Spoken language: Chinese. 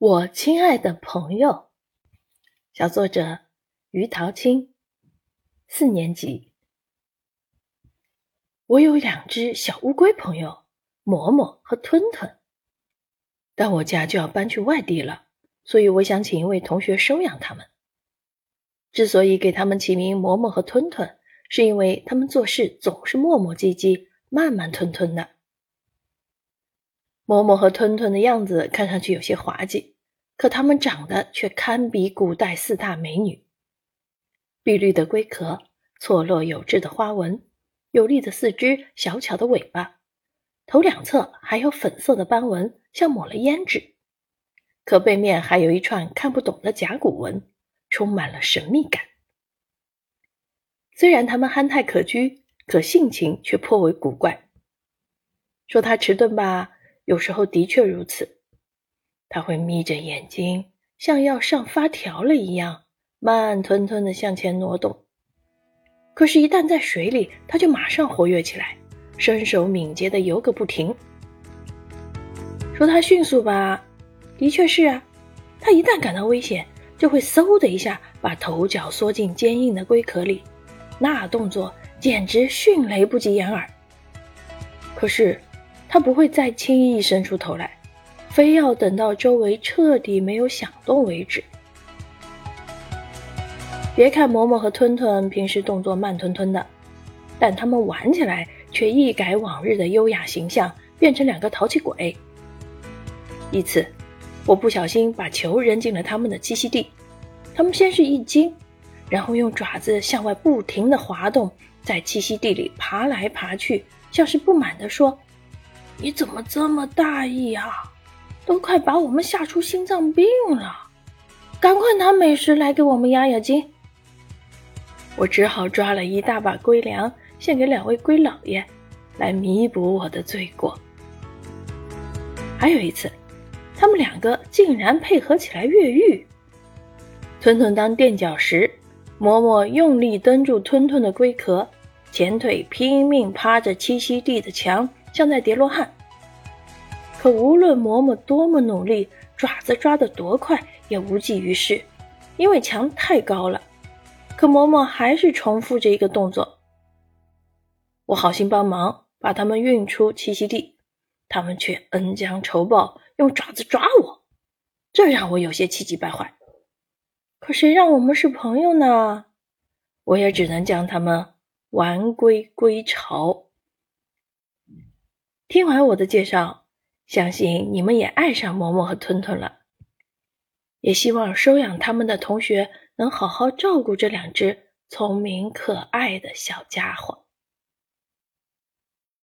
我亲爱的朋友，小作者于桃青，四年级。我有两只小乌龟朋友，嬷嬷和吞吞。但我家就要搬去外地了，所以我想请一位同学收养他们。之所以给他们起名嬷嬷和吞吞，是因为他们做事总是磨磨唧唧、慢慢吞吞的。嬷嬷和吞吞的样子看上去有些滑稽，可它们长得却堪比古代四大美女。碧绿的龟壳，错落有致的花纹，有力的四肢，小巧的尾巴，头两侧还有粉色的斑纹，像抹了胭脂。可背面还有一串看不懂的甲骨文，充满了神秘感。虽然他们憨态可掬，可性情却颇为古怪。说他迟钝吧。有时候的确如此，他会眯着眼睛，像要上发条了一样，慢吞吞地向前挪动。可是，一旦在水里，他就马上活跃起来，身手敏捷地游个不停。说他迅速吧，的确是啊，他一旦感到危险，就会嗖的一下把头脚缩进坚硬的龟壳里，那动作简直迅雷不及掩耳。可是。他不会再轻易伸出头来，非要等到周围彻底没有响动为止。别看嬷嬷和吞吞平时动作慢吞吞的，但他们玩起来却一改往日的优雅形象，变成两个淘气鬼。一次，我不小心把球扔进了他们的栖息地，他们先是一惊，然后用爪子向外不停地滑动，在栖息地里爬来爬去，像是不满地说。你怎么这么大意啊？都快把我们吓出心脏病了！赶快拿美食来给我们压压惊。我只好抓了一大把龟粮献给两位龟老爷，来弥补我的罪过。还有一次，他们两个竟然配合起来越狱。吞吞当垫脚石，嬷嬷用力蹬住吞吞的龟壳，前腿拼命趴着栖息地的墙。像在叠罗汉，可无论嬷嬷多么努力，爪子抓得多快，也无济于事，因为墙太高了。可嬷嬷还是重复着一个动作。我好心帮忙，把他们运出栖息地，他们却恩将仇报，用爪子抓我，这让我有些气急败坏。可谁让我们是朋友呢？我也只能将他们玩归归巢。听完我的介绍，相信你们也爱上嬷嬷和吞吞了。也希望收养他们的同学能好好照顾这两只聪明可爱的小家伙。